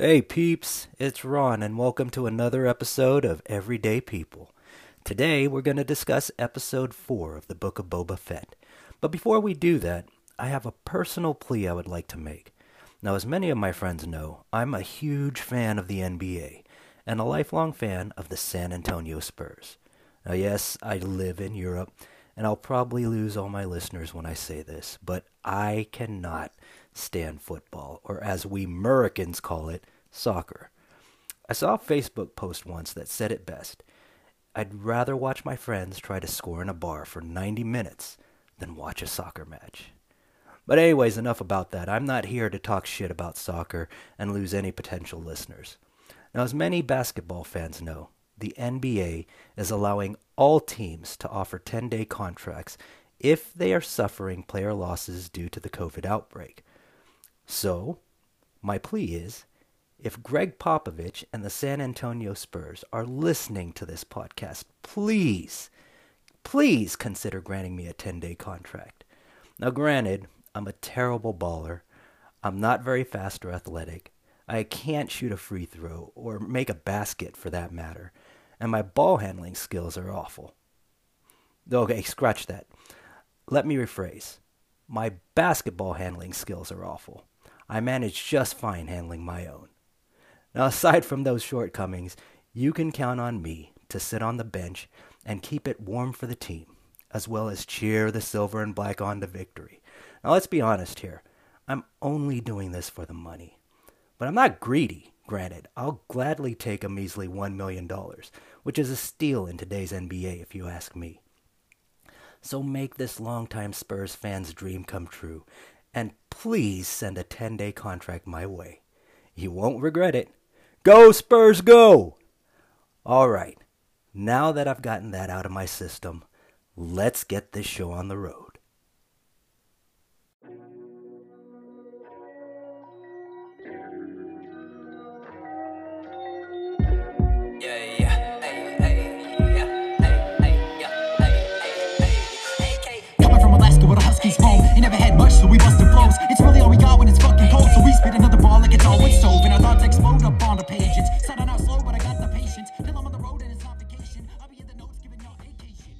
Hey peeps, it's Ron, and welcome to another episode of Everyday People. Today we're going to discuss episode 4 of the Book of Boba Fett. But before we do that, I have a personal plea I would like to make. Now, as many of my friends know, I'm a huge fan of the NBA and a lifelong fan of the San Antonio Spurs. Now, yes, I live in Europe, and I'll probably lose all my listeners when I say this, but I cannot stand football, or as we Americans call it, soccer. I saw a Facebook post once that said it best. I'd rather watch my friends try to score in a bar for 90 minutes than watch a soccer match. But, anyways, enough about that. I'm not here to talk shit about soccer and lose any potential listeners. Now, as many basketball fans know, the NBA is allowing all teams to offer 10 day contracts if they are suffering player losses due to the COVID outbreak. So, my plea is if Gregg Popovich and the San Antonio Spurs are listening to this podcast, please, please consider granting me a 10 day contract. Now, granted, I'm a terrible baller. I'm not very fast or athletic. I can't shoot a free throw or make a basket for that matter. And my ball handling skills are awful. Okay, scratch that. Let me rephrase. My basketball handling skills are awful. I manage just fine handling my own. Now, aside from those shortcomings, you can count on me to sit on the bench and keep it warm for the team, as well as cheer the silver and black on to victory. Now, let's be honest here. I'm only doing this for the money. But I'm not greedy, granted. I'll gladly take a measly $1 million, which is a steal in today's NBA, if you ask me. So make this longtime Spurs fan's dream come true and please send a 10 day contract my way. You won't regret it. Go, Spurs, go! All right, now that I've gotten that out of my system, let's get this show on the road. Another ball like it's always. And explode up on the slow, but I got the patience. Till I'm on the road and it's not vacation. I'll be in the notes giving y'all vacation.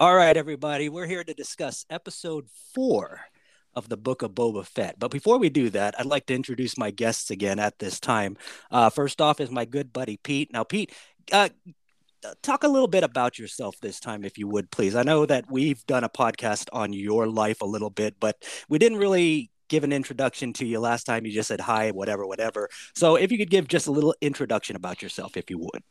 All right, everybody. We're here to discuss episode four of the book of Boba Fett. But before we do that, I'd like to introduce my guests again at this time. Uh, first off is my good buddy Pete. Now, Pete, uh, talk a little bit about yourself this time, if you would, please. I know that we've done a podcast on your life a little bit, but we didn't really give an introduction to you last time. You just said hi, whatever, whatever. So if you could give just a little introduction about yourself, if you would.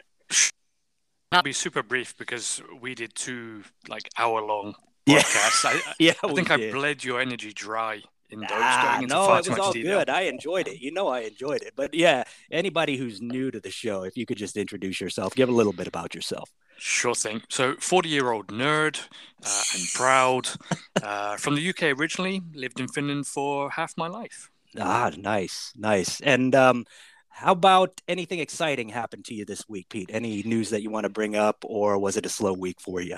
I'll be super brief because we did two like hour long podcasts. Yeah. I, yeah, I think I bled your energy dry in ah, no, it was all good. I enjoyed it. You know, I enjoyed it. But yeah, anybody who's new to the show, if you could just introduce yourself, give a little bit about yourself. Sure thing. So, 40 year old nerd uh, and proud uh, from the UK originally, lived in Finland for half my life. Ah, nice, nice. And um, how about anything exciting happened to you this week, Pete? Any news that you want to bring up, or was it a slow week for you?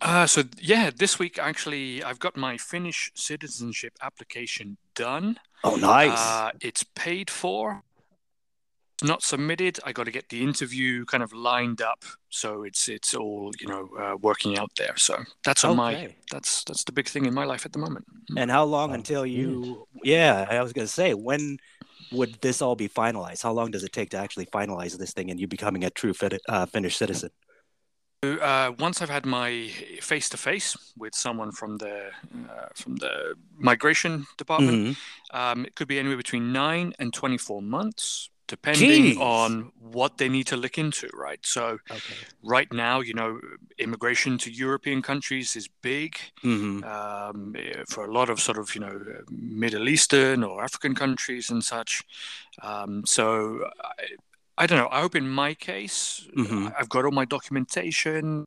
Uh, so yeah, this week actually, I've got my Finnish citizenship application done. Oh, nice! Uh, it's paid for. It's not submitted. I got to get the interview kind of lined up, so it's it's all you know uh, working out there. So that's on okay. my that's that's the big thing in my life at the moment. Mm. And how long until you? Yeah, I was gonna say when would this all be finalized? How long does it take to actually finalize this thing and you becoming a true uh, Finnish citizen? Uh, once I've had my face to face with someone from the uh, from the migration department, mm-hmm. um, it could be anywhere between nine and twenty four months, depending Jeez. on what they need to look into. Right. So, okay. right now, you know, immigration to European countries is big mm-hmm. um, for a lot of sort of you know Middle Eastern or African countries and such. Um, so, I don't know. I hope in my case, mm-hmm. I've got all my documentation,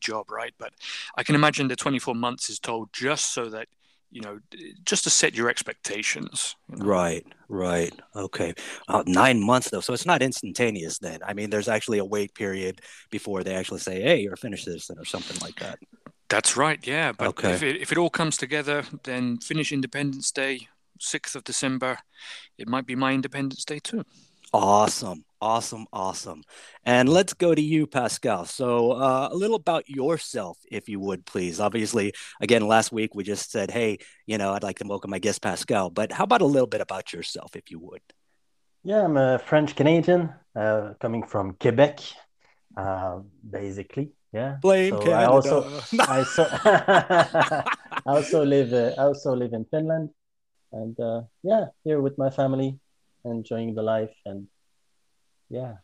job right, but I can imagine the 24 months is told just so that you know, just to set your expectations. You know? Right, right, okay. Uh, nine months though, so it's not instantaneous. Then I mean, there's actually a wait period before they actually say, "Hey, you're a Finnish citizen" or something like that. That's right. Yeah, but okay. if it if it all comes together, then Finnish Independence Day 6th of December, it might be my Independence Day too. Awesome, awesome, awesome. And let's go to you, Pascal. So, uh, a little about yourself, if you would, please. Obviously, again, last week we just said, hey, you know, I'd like to welcome my guest, Pascal. But how about a little bit about yourself, if you would? Yeah, I'm a French Canadian uh, coming from Quebec, uh, basically. Yeah. Blame so Canada. I also, I, so, I also live, uh, I also live in Finland, and uh, yeah, here with my family enjoying the life and yeah.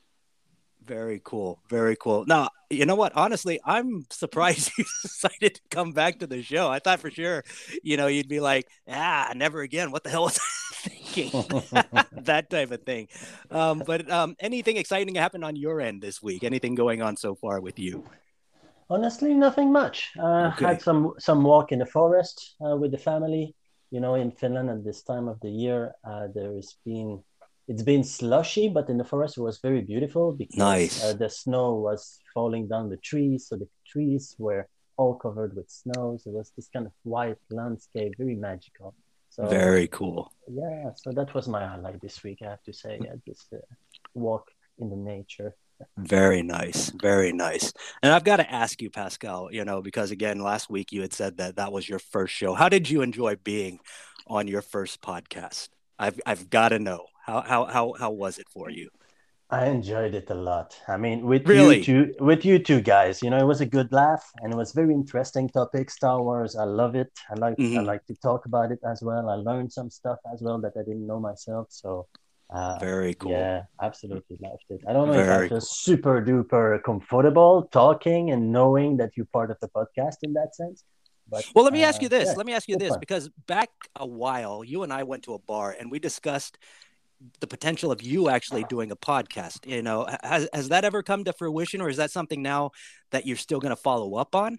Very cool. Very cool. Now you know what? Honestly i'm surprised you decided to come back to the show. I thought for sure you know you'd be like ah never again. What the hell was i thinking? That type of thing. Um, but um, anything exciting happened on your end this week? Anything going on so far with you? Honestly nothing much. Uh, okay. had some some walk in the forest uh, with the family you know, in Finland at this time of the year, uh, there's been it's been slushy, but in the forest it was very beautiful because nice. uh, the snow was falling down the trees, so the trees were all covered with snow. So it was this kind of white landscape, very magical. So very cool. Yeah, so that was my highlight this week. I have to say, yeah, just uh, walk in the nature. Very nice, very nice. And I've got to ask you, Pascal, you know, because again, last week you had said that that was your first show. How did you enjoy being on your first podcast? I've I've got to know how how how how was it for you? I enjoyed it a lot. I mean, with really? you two, with you two guys, you know, it was a good laugh and it was very interesting topic. Star Wars, I love it. I like mm-hmm. I like to talk about it as well. I learned some stuff as well that I didn't know myself. So uh, Very cool. Yeah, absolutely loved it. I don't know Very if I feel cool. super duper comfortable talking and knowing that you're part of the podcast in that sense. But, well, let me uh, ask you this. Yeah, let me ask you this fun. because back a while, you and I went to a bar and we discussed the potential of you actually doing a podcast. You know, has has that ever come to fruition, or is that something now that you're still going to follow up on?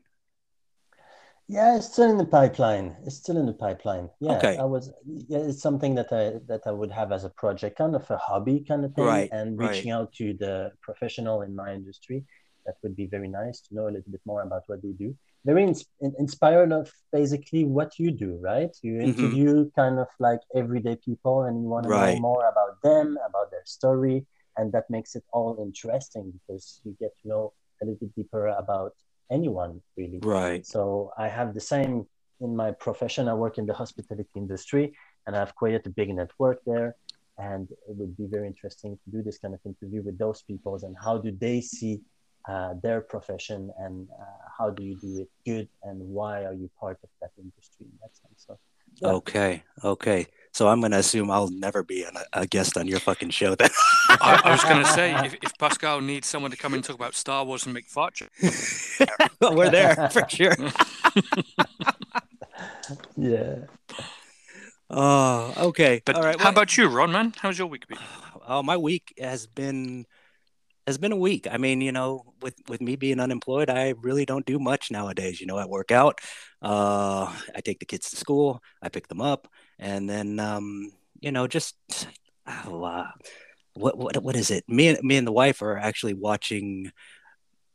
Yeah, it's still in the pipeline. It's still in the pipeline. Yeah, okay. I was. Yeah, it's something that I that I would have as a project, kind of a hobby kind of thing, right, and reaching right. out to the professional in my industry. That would be very nice to know a little bit more about what they do. Very ins- inspired of basically what you do, right? You mm-hmm. interview mm-hmm. kind of like everyday people, and you want right. to know more about them, about their story, and that makes it all interesting because you get to know a little bit deeper about anyone really. Right. So I have the same in my profession. I work in the hospitality industry and I have created a big network there. And it would be very interesting to do this kind of interview with those people and how do they see uh, their profession and uh, how do you do it good and why are you part of that industry in that sense. So, yeah. Okay. Okay. So I'm going to assume I'll never be an, a guest on your fucking show then. I, I, was going to say, if, if, Pascal needs someone to come and talk about Star Wars and make fortune, we're there for sure. yeah. Oh, okay. But All right. How well, about you, Ron? Man, how's your week been? Oh, my week has been has been a week. I mean, you know, with with me being unemployed, I really don't do much nowadays. You know, I work out, uh, I take the kids to school, I pick them up, and then um, you know, just oh, uh, what what what is it? Me and me and the wife are actually watching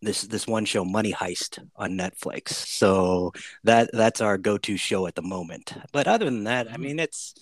this this one show money heist on netflix so that that's our go-to show at the moment but other than that i mm-hmm. mean it's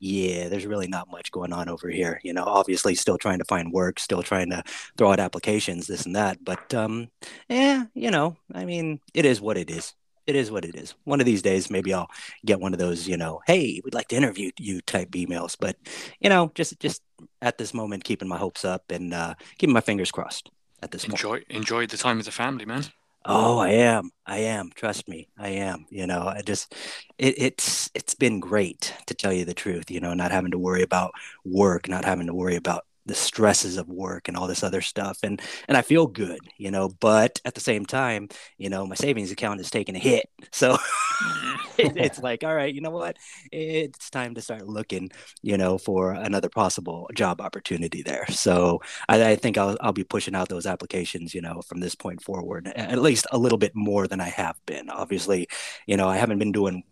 yeah, there's really not much going on over here. You know, obviously still trying to find work, still trying to throw out applications, this and that. But um, yeah, you know, I mean, it is what it is. It is what it is. One of these days, maybe I'll get one of those, you know, hey, we'd like to interview you type emails. But you know, just just at this moment, keeping my hopes up and uh, keeping my fingers crossed at this enjoy, point. Enjoy the time with the family, man. Oh, I am. I am. Trust me, I am. You know, I just it, it's it's been great to tell you the truth. You know, not having to worry about work, not having to worry about the stresses of work and all this other stuff and and I feel good you know but at the same time you know my savings account is taking a hit so it, it's like all right you know what? It's time to start looking you know for another possible job opportunity there. So I, I think I'll, I'll be pushing out those applications you know from this point forward at least a little bit more than I have been. Obviously you know I haven't been doing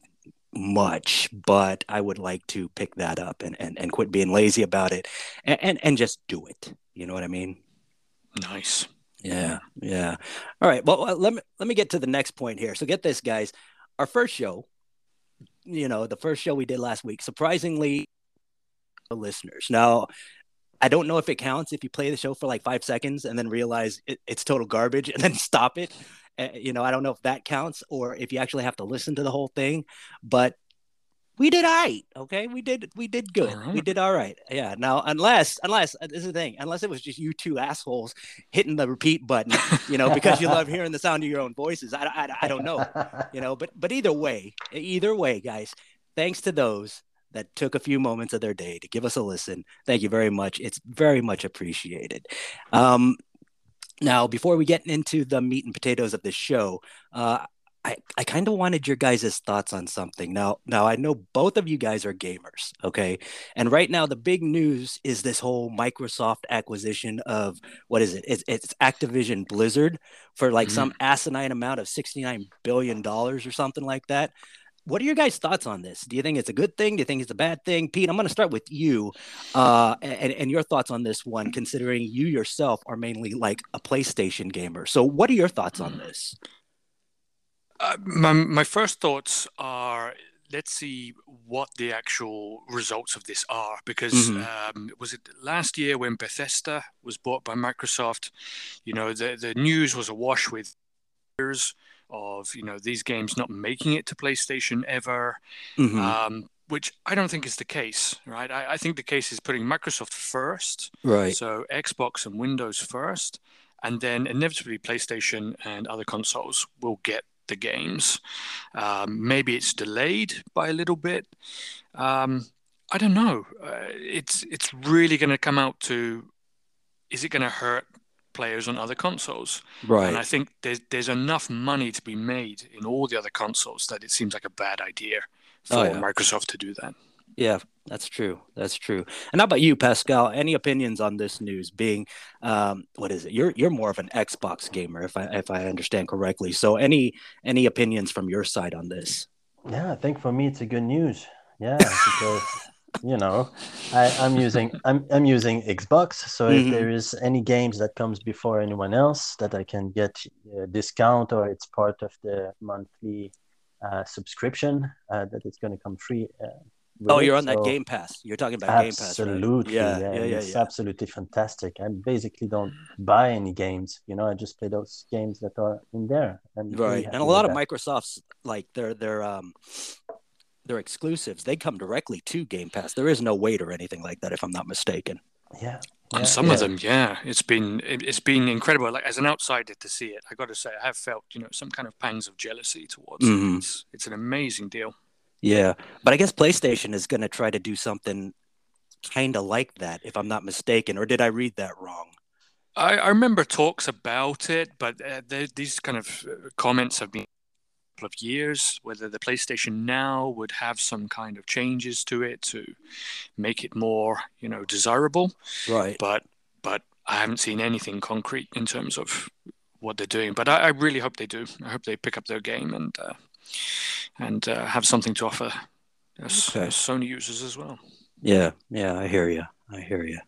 much, but I would like to pick that up and, and, and quit being lazy about it and, and, and just do it. You know what I mean? Nice. Yeah, yeah. All right. Well, uh, let me let me get to the next point here. So get this, guys. Our first show you know, the first show we did last week, surprisingly, the listeners. Now, I don't know if it counts if you play the show for like five seconds and then realize it, it's total garbage and then stop it. Uh, you know, I don't know if that counts or if you actually have to listen to the whole thing. But we did all right. Okay, we did we did good. Right. We did all right. Yeah. Now, unless unless uh, this is the thing, unless it was just you two assholes hitting the repeat button, you know, because you love hearing the sound of your own voices. I, I, I don't know, you know. But but either way, either way, guys, thanks to those that took a few moments of their day to give us a listen. Thank you very much. It's very much appreciated. Um, now, before we get into the meat and potatoes of this show, uh, I, I kind of wanted your guys' thoughts on something. Now, now I know both of you guys are gamers, okay? And right now, the big news is this whole Microsoft acquisition of what is it? It's, it's Activision Blizzard for like mm-hmm. some asinine amount of $69 billion or something like that what are your guys' thoughts on this? Do you think it's a good thing? Do you think it's a bad thing? Pete, I'm going to start with you uh, and, and your thoughts on this one, considering you yourself are mainly like a PlayStation gamer. So, what are your thoughts on this? Uh, my, my first thoughts are let's see what the actual results of this are because mm-hmm. um, was it last year when Bethesda was bought by Microsoft? You know, the, the news was awash with of you know these games not making it to PlayStation ever, mm-hmm. um, which I don't think is the case. Right, I, I, think the case is putting Microsoft first. Right. So Xbox and Windows first, and then inevitably PlayStation and other consoles will get the games. Um, maybe it's delayed by a little bit. Um, I don't know. Uh, it's it's really going to come out to is it going to hurt players on other consoles. Right. And I think there's there's enough money to be made in all the other consoles that it seems like a bad idea for oh, yeah. Microsoft to do that. Yeah, that's true. That's true. And how about you, Pascal? Any opinions on this news? Being, um, what is it? You're you're more of an Xbox gamer, if I if I understand correctly. So any any opinions from your side on this? Yeah, I think for me it's a good news. Yeah, because you know I, am using I'm, I'm using xbox so mm-hmm. if there is any games that comes before anyone else that i can get a discount or it's part of the monthly uh, subscription uh, that it's going to come free uh, oh you're on so that game pass you're talking about game pass absolutely right? yeah, yeah, yeah, yeah, it's yeah. absolutely fantastic i basically don't buy any games you know i just play those games that are in there and right and a lot of microsoft's like their their um their exclusives, they come directly to Game Pass. There is no wait or anything like that, if I'm not mistaken. Yeah. On yeah, some yeah. of them, yeah, it's been it's been incredible. Like as an outsider to see it, I got to say, I have felt you know some kind of pangs of jealousy towards mm-hmm. it. It's, it's an amazing deal. Yeah, but I guess PlayStation is going to try to do something kind of like that, if I'm not mistaken. Or did I read that wrong? I, I remember talks about it, but uh, these kind of uh, comments have been couple of years, whether the PlayStation Now would have some kind of changes to it to make it more, you know, desirable. Right. But but I haven't seen anything concrete in terms of what they're doing. But I, I really hope they do. I hope they pick up their game and uh, and uh, have something to offer okay. Sony users as well. Yeah, yeah, I hear you. I hear you.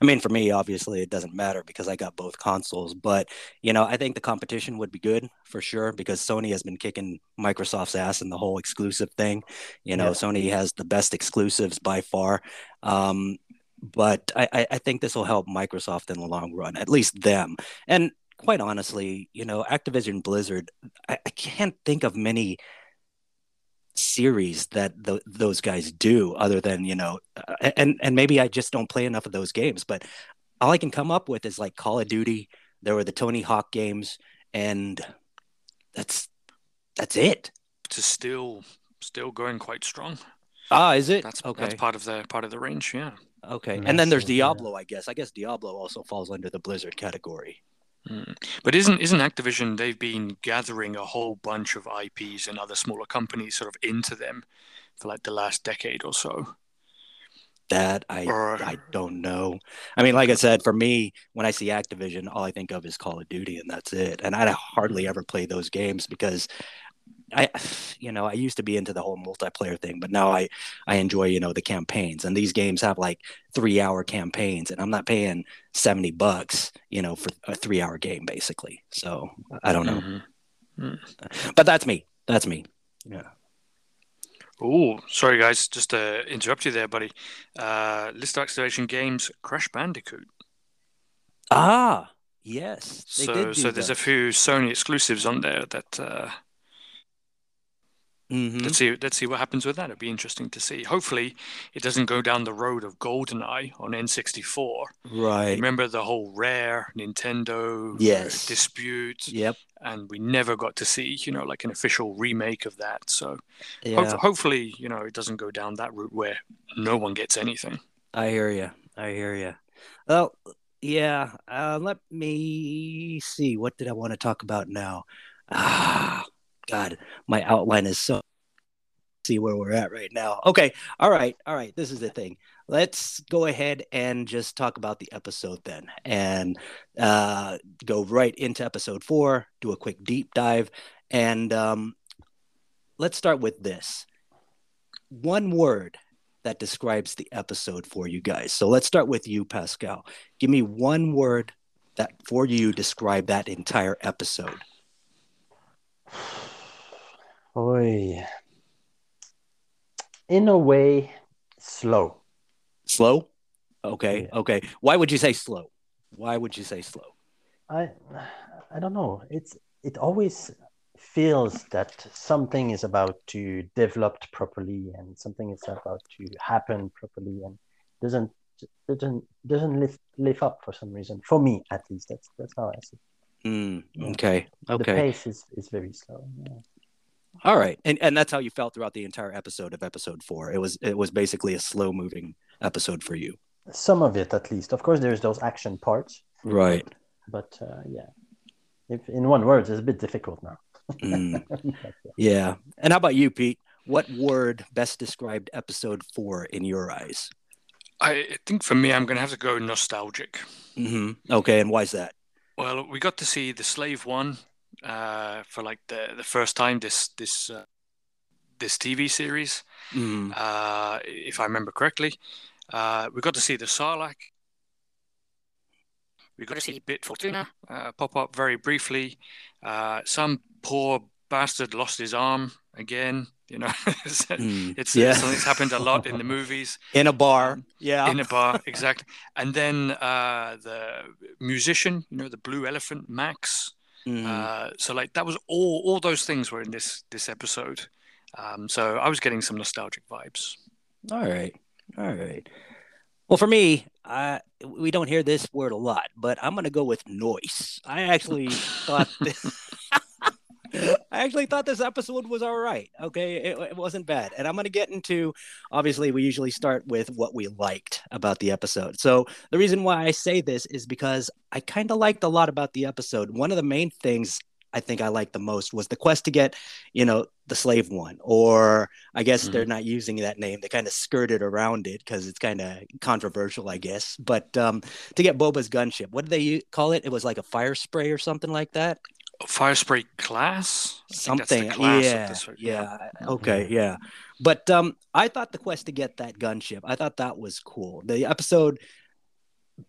I mean, for me, obviously, it doesn't matter because I got both consoles. But you know, I think the competition would be good for sure because Sony has been kicking Microsoft's ass in the whole exclusive thing. You know, yeah. Sony has the best exclusives by far. Um, but I, I think this will help Microsoft in the long run, at least them. And quite honestly, you know, Activision Blizzard, I, I can't think of many series that the, those guys do other than you know uh, and and maybe i just don't play enough of those games but all i can come up with is like call of duty there were the tony hawk games and that's that's it. It's still still going quite strong. Ah is it? That's okay. that's part of the part of the range yeah. Okay. And then there's diablo i guess. I guess diablo also falls under the blizzard category Mm. But isn't isn't Activision? They've been gathering a whole bunch of IPs and other smaller companies sort of into them for like the last decade or so. That I or, I don't know. I mean, like I said, for me, when I see Activision, all I think of is Call of Duty, and that's it. And I hardly ever play those games because I, you know, I used to be into the whole multiplayer thing, but now I, I enjoy, you know, the campaigns. And these games have like three hour campaigns, and I'm not paying seventy bucks, you know, for a three hour game, basically. So I don't know, mm-hmm. Mm. but that's me. That's me. Yeah. Oh, sorry guys, just to interrupt you there, buddy. Uh, list of Activision Games, Crash Bandicoot. Ah, yes. so, so there's a few Sony exclusives on there that uh, Mm-hmm. Let's see. Let's see what happens with that. It'll be interesting to see. Hopefully, it doesn't go down the road of GoldenEye on N64. Right. Remember the whole Rare Nintendo yes. dispute. Yep. And we never got to see, you know, like an official remake of that. So, yeah. ho- hopefully, you know, it doesn't go down that route where no one gets anything. I hear you. I hear you. Well, yeah. Uh, let me see. What did I want to talk about now? Ah God, my outline is so see where we're at right now. Okay. All right. All right. This is the thing. Let's go ahead and just talk about the episode then and uh, go right into episode four, do a quick deep dive. And um, let's start with this one word that describes the episode for you guys. So let's start with you, Pascal. Give me one word that for you describe that entire episode. Oy. In a way, slow. Slow? Okay. Yeah. Okay. Why would you say slow? Why would you say slow? I I don't know. It's it always feels that something is about to develop properly and something is about to happen properly and doesn't doesn't doesn't lift lift up for some reason. For me, at least, that's that's how I see. Mm, okay. Okay. The pace is, is very slow. Yeah. All right, and and that's how you felt throughout the entire episode of episode four. It was it was basically a slow moving episode for you. Some of it, at least. Of course, there's those action parts. Right. But uh, yeah, if in one word, it's a bit difficult now. mm. yeah. And how about you, Pete? What word best described episode four in your eyes? I think for me, I'm going to have to go nostalgic. Mm-hmm. Okay, and why is that? Well, we got to see the slave one uh, for like the the first time this this uh, this TV series, mm. uh, if I remember correctly. Uh, we got to see the Sarlacc. We got to see Bib Fortuna uh, pop up very briefly. Uh, some poor bastard lost his arm again. You know, it's, mm, it's yeah. something that's happened a lot in the movies. In a bar, yeah. In a bar, exactly. And then uh, the musician, you know, the blue elephant, Max. Mm. Uh, so like that was all all those things were in this this episode. Um, so I was getting some nostalgic vibes. All right, all right. Well, for me, uh, we don't hear this word a lot, but I'm going to go with noise. I actually thought. I actually thought this episode was all right. Okay, it, it wasn't bad, and I'm going to get into. Obviously, we usually start with what we liked about the episode. So the reason why I say this is because I kind of liked a lot about the episode. One of the main things I think I liked the most was the quest to get, you know, the slave one, or I guess mm-hmm. they're not using that name. They kind of skirted around it because it's kind of controversial, I guess. But um, to get Boba's gunship, what did they call it? It was like a fire spray or something like that. Fire spray class, something. Class yeah, yeah, yeah. Okay, yeah. But um, I thought the quest to get that gunship, I thought that was cool. The episode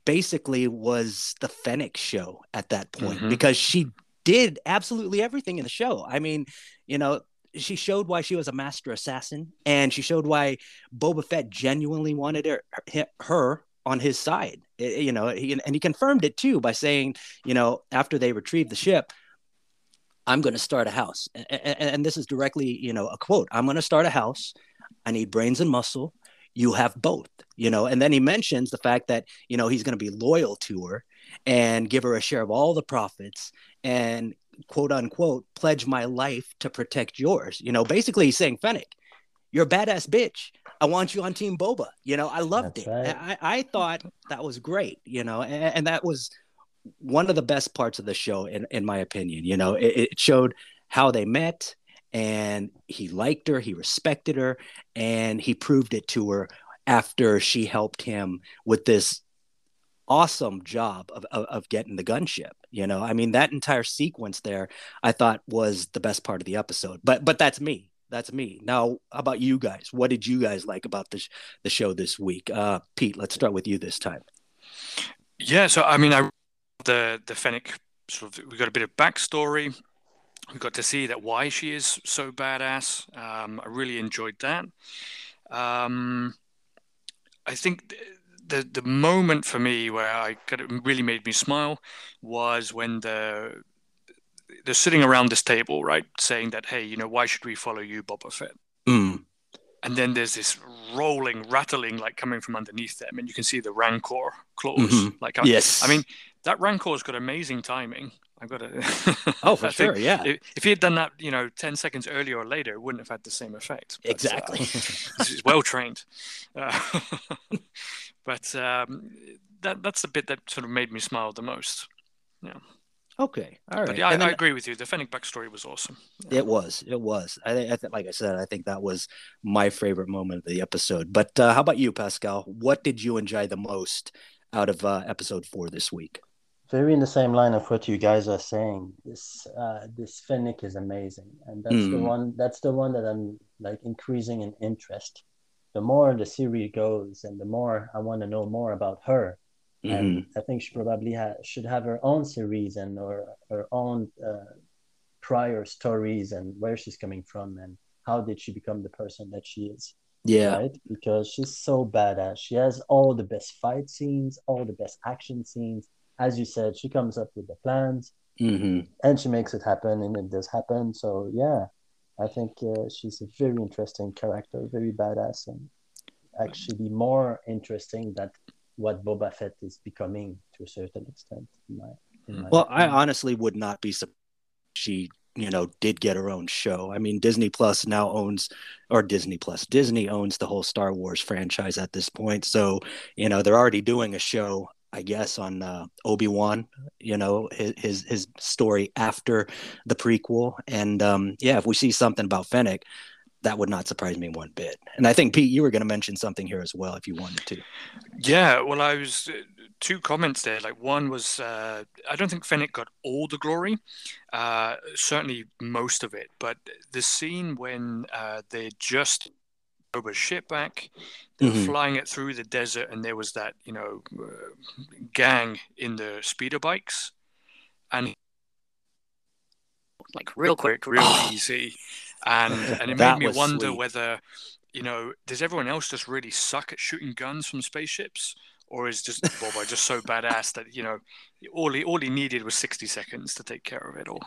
basically was the Fennec show at that point mm-hmm. because she did absolutely everything in the show. I mean, you know, she showed why she was a master assassin and she showed why Boba Fett genuinely wanted her, her on his side. It, you know, he, and he confirmed it too by saying, you know, after they retrieved the ship, I'm going to start a house. And, and, and, this is directly, you know, a quote. I'm going to start a house. I need brains and muscle. You have both, you know. And then he mentions the fact that, you know, he's going to be loyal to her and give her a share of all the profits and quote unquote pledge my life to protect yours. You know, basically he's saying, Fennec, you're a badass bitch. I want you on Team Boba. You know, I loved That's it. Right. I, I thought that was great, you know, and, and that was one of the best parts of the show, in, in my opinion. You know, it, it showed how they met and he liked her, he respected her, and he proved it to her after she helped him with this awesome job of, of, of, getting the gunship you know? I mean that entire sequence there i thought was the best part of the episode but but that's me. That's me. Now how about you guys? What did you guys like about the, the show this week? Uh pete let's start with you this time. Yeah so i mean i the the Fennec sort of we got a bit of backstory. we got to see that why she is so badass. Um, I really enjoyed that. Um, I think the the moment for me where I got it really made me smile was when the they're sitting around this table, right, saying that, hey, you know, why should we follow you, Boba Fett? Mm. And then there's this rolling, rattling, like coming from underneath them, and you can see the Rancor claws. Mhm. Like, I, Yes. I mean, that Rancor's got amazing timing. I've got to. Oh, for sure, yeah. If, if he had done that, you know, ten seconds earlier or later, it wouldn't have had the same effect. But, uh, Exactly. he's well trained. Uh, but um, that that's the bit that sort of made me smile the most. Yeah. Okay. All right. But yeah, I, then- I agree with you. The Fennec backstory was awesome. It was. It was. I, think- I th- like I said, I think that was my favorite moment of the episode. But uh, how about you, Pascal? What did you enjoy the most out of uh, episode four this week? Very in the same line of what you guys are saying. This uh, this Fennec is amazing, and that's the Mm. one. That's the one that I'm like increasing in interest. The more the series goes, and the more I want to know more about her. Mhm. And I think she probably ha- should have her own series and or her own uh, prior stories and where she's coming from and how did she become the person that she is Yeah. right? Because she's so badass. She has all the best fight scenes, all the best action scenes. As you said, she comes up with the plans hmm and she makes it happen, and it does happen. So yeah, I think uh, she's a very interesting character, very badass, and actually more interesting than what Boba Fett is becoming to a certain extent. In my, in my Well, I honestly would not be surprised she, you know, did get her own show. I mean, Disney Plus now owns, or Disney Plus, Disney owns the whole Star Wars franchise at this point. So, you know, they're already doing a show, I guess, on uh, Obi Wan. You know, his, his story after the prequel, and um, yeah, if we see something about Fennec. That would not surprise me one bit. And I think Pete, you were going to mention something here as well, if you wanted to. Yeah, well, I was uh, two comments there. Like one was, uh, I don't think Fennec got all the glory, uh, certainly most of it. But the scene when uh, they just Boba's ship back, they were Mhm. flying it through the desert, and there was that you know uh, gang in the speeder bikes, and like real quick, real easy, and and it made me wonder sweet. whether you know does everyone else just really suck at shooting guns from spaceships, or is just Boba just so badass that you know all he all he needed was sixty seconds to take care of it all.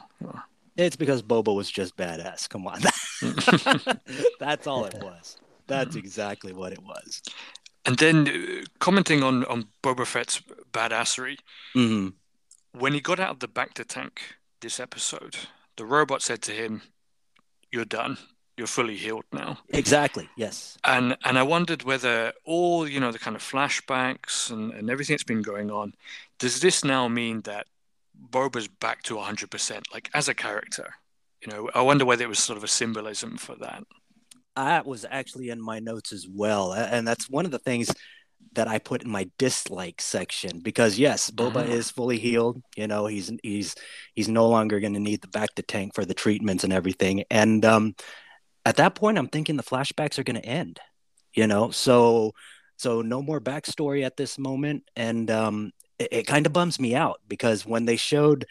It's because Boba was just badass. Come on. That's all it was. That's exactly what it was. And then uh, commenting on on Boba Fett's badassery, hmm when he got out of the Bacta tank this episode, the robot said to him, "You're done. You're fully healed now." Exactly. Yes. And and I wondered whether all you know the kind of flashbacks and, and everything that's been going on, does this now mean that Boba's back to 100%, like as a character? You know, I wonder whether it was sort of a symbolism for that. That was actually in my notes as well. And that's one of the things that I put in my dislike section because yes, Boba Mhm. is fully healed. You know, he's he's he's no longer going to need the Bacta tank for the treatments and everything. And um, at that point, I'm thinking the flashbacks are going to end. You know, so so no more backstory at this moment, and um, it, it kind of bums me out because when they showed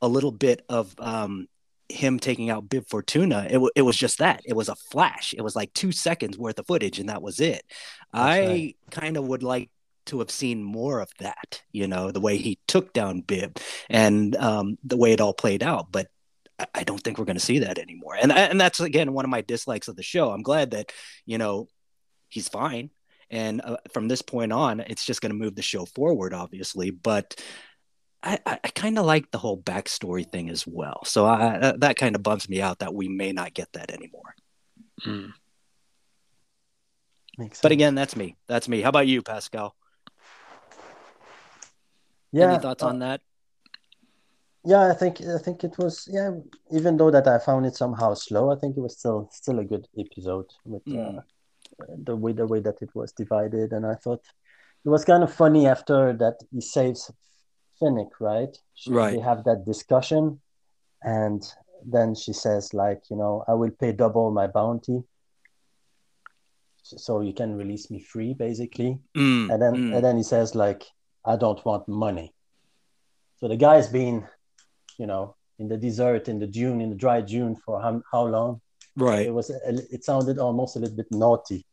a little bit of um, him taking out Bib Fortuna, it, w- it was just that. It was a flash. It was like two seconds worth of footage, and that was it. I right. kind of would like to have seen more of that, you know, the way he took down Bib and um, the way it all played out. But I, I don't think we're going to see that anymore. And and that's again one of my dislikes of the show. I'm glad that you know he's fine. And uh, from this point on, it's just going to move the show forward, obviously. But I, I, I kind of like the whole backstory thing as well. So I, uh, that kind of bums me out that we may not get that anymore. Mm. Makes But again, that's me. That's me. How about you, Pascal? yeah, Any thoughts uh, on that? Yeah, I think I think it was yeah. Even though that I found it somehow slow, I think it was still still a good episode with Mm. uh, the way the way that it was divided, and I thought it was kind of funny after that he saves Fennec, right? She- Right. They have that discussion, and then she says like, you know, I will pay double my bounty, so you can release me free, basically. Mm, And then mm. and then he says like, I don't want money. So the guy's been, you know, in the desert, in the dune, in the dry dune for how, how long? Right. It was. It sounded almost a little bit naughty,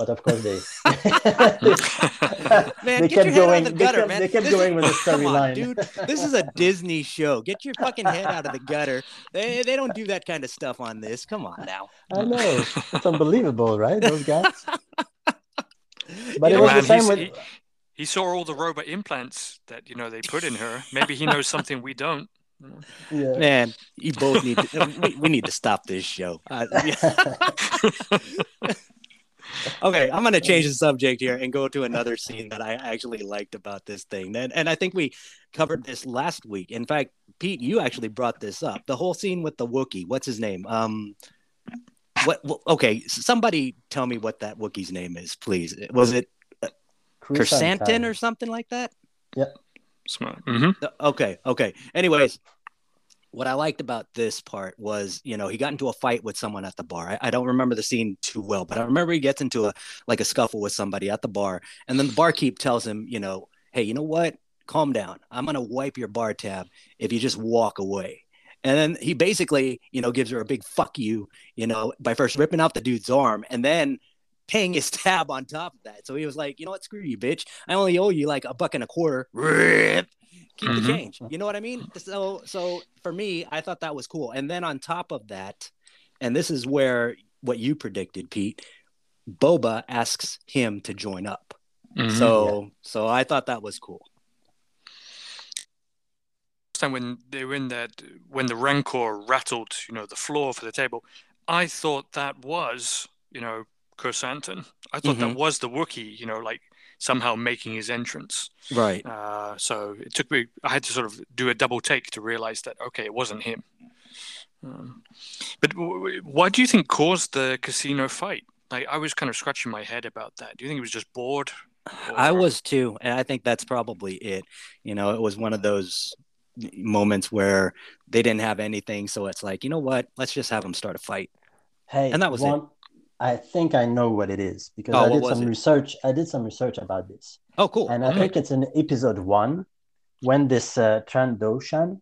but of course they. man, they get kept your going. head out of the they gutter, kept, man. They kept This is- going with the storyline, dude. This is a Disney show. Get your fucking head out of the gutter. They they don't do that kind of stuff on this. Come on now. I know it's unbelievable, right? Those guys. But You it know was what? the same he's- with. he, he saw all the robot implants that you know they put in her. Maybe he knows something we don't. Yeah. Man, you both need to. we, we need to stop this show. Uh, okay, I'm going to change the subject here and go to another scene that I actually liked about this thing. And, and I think we covered this last week. In fact, Pete, you actually brought this up. The whole scene with the Wookiee. What's his name? Um, what? what okay, somebody tell me what that Wookiee's name is, please. Was it Krrsantan or something like that? Yep. Smart. hmm Okay, okay. Anyways, what I liked about this part was, you know, he got into a fight with someone at the bar. I, I don't remember the scene too well, but I remember he gets into a like a scuffle with somebody at the bar, and then the barkeep tells him, you know, hey, you know what? Calm down. I'm gonna wipe your bar tab if you just walk away. And then he basically, you know, gives her a big fuck you, you know, by first ripping off the dude's arm and then paying his tab on top of that. So he was like, you know what, screw you, bitch. I only owe you like a buck and a quarter. Rip. Keep Mhm. the change. You know what I mean? So so for me, I thought that was cool. And then on top of that, and this is where what you predicted, Pete, Boba asks him to join up. Mhm. So so I thought that was cool. time when they were in that when the rancor rattled you know the floor for the table i thought that was you know Krrsantan. i thought Mhm. that was the Wookiee, you know like somehow making his entrance Right. uh, so it took me i had to sort of do a double take to realize that okay it wasn't him um, but w- w- what do you think caused the casino fight like i was kind of scratching my head about that do you think he was just bored I was too, and I think that's probably it. You know, it was one of those moments where they didn't have anything, so it's like, you know what? Let's just have them start a fight. Hey, And that was it. One, I think I know what it is because Oh, I did some it? research. I did some research about this, Oh, cool. and I Okay. think it's in episode one when this uh, Trandoshan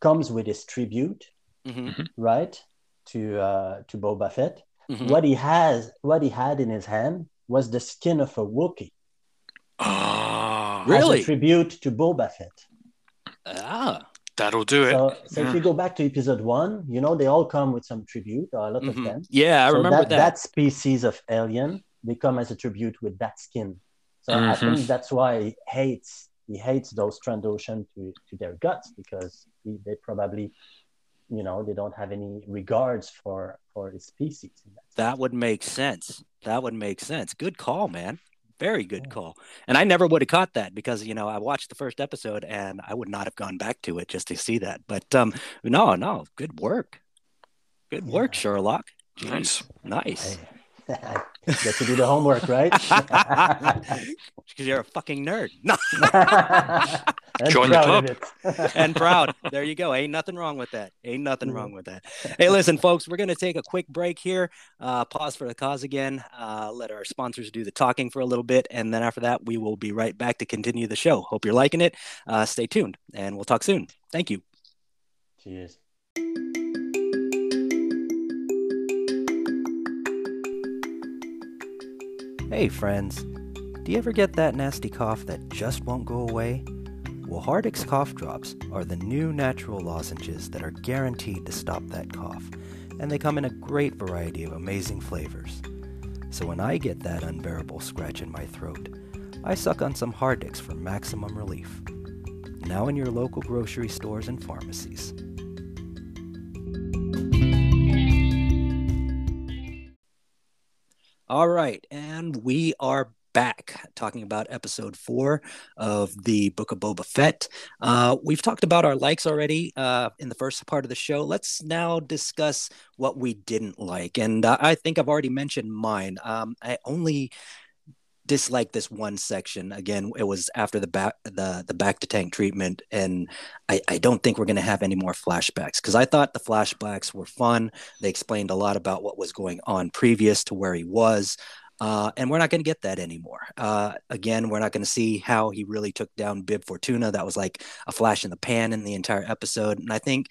comes with his tribute, hmm right, to uh, to Boba Fett. hmm What he has, what he had in his hand, was the skin of a Wookiee ah Really? as a tribute to Boba Fett. Ah, that'll do it So, so Yeah. if you go back to episode one, you know they all come with some tribute, or a lot mhm. of them. yeah, I So remember that, that. that species of alien they come as a tribute with that skin so i Mhm. think that's why he hates he hates those trandoshan to, to their guts because he, they probably you know they don't have any regards for for his species that. That would make sense. That would make sense. Good call, man. Very good call. And I never would have caught that because you know I watched the first episode and I would not have gone back to it just to see that. But um, no, no, good work. Good work, Yeah. Sherlock. nice Nice. Hey, get to do the homework right Because you're a fucking nerd. No, And Join the proud of it. and proud. There you go. Ain't nothing wrong with that. Ain't nothing wrong with that. Hey, listen, folks, we're going to take a quick break here. Uh, pause for the cause again. Uh, let our sponsors do the talking for a little bit. And then after that, we will be right back to continue the show. Hope you're liking it. Uh, stay tuned and we'll talk soon. Thank you. cheers Hey, friends. Do you ever get that nasty cough that just won't go away? Well, Hardix cough drops are the new natural lozenges that are guaranteed to stop that cough, and they come in a great variety of amazing flavors. So when I get that unbearable scratch in my throat, I suck on some Hardix for maximum relief. Now in your local grocery stores and pharmacies. All right, and we are back talking about episode four of the Book of Boba Fett. Uh, we've talked about our likes already uh, in the first part of the show. Let's now discuss what we didn't like, and uh, I think I've already mentioned mine. Um, I only dislike this one section. Again, it was after the back the the Bacta tank treatment, and I, I don't think we're going to have any more flashbacks because I thought the flashbacks were fun. They explained a lot about what was going on previous to where he was. Uh, and we're not going to get that anymore. Uh, again, we're not going to see how he really took down Bib Fortuna. That was like a flash in the pan in the entire episode. And I think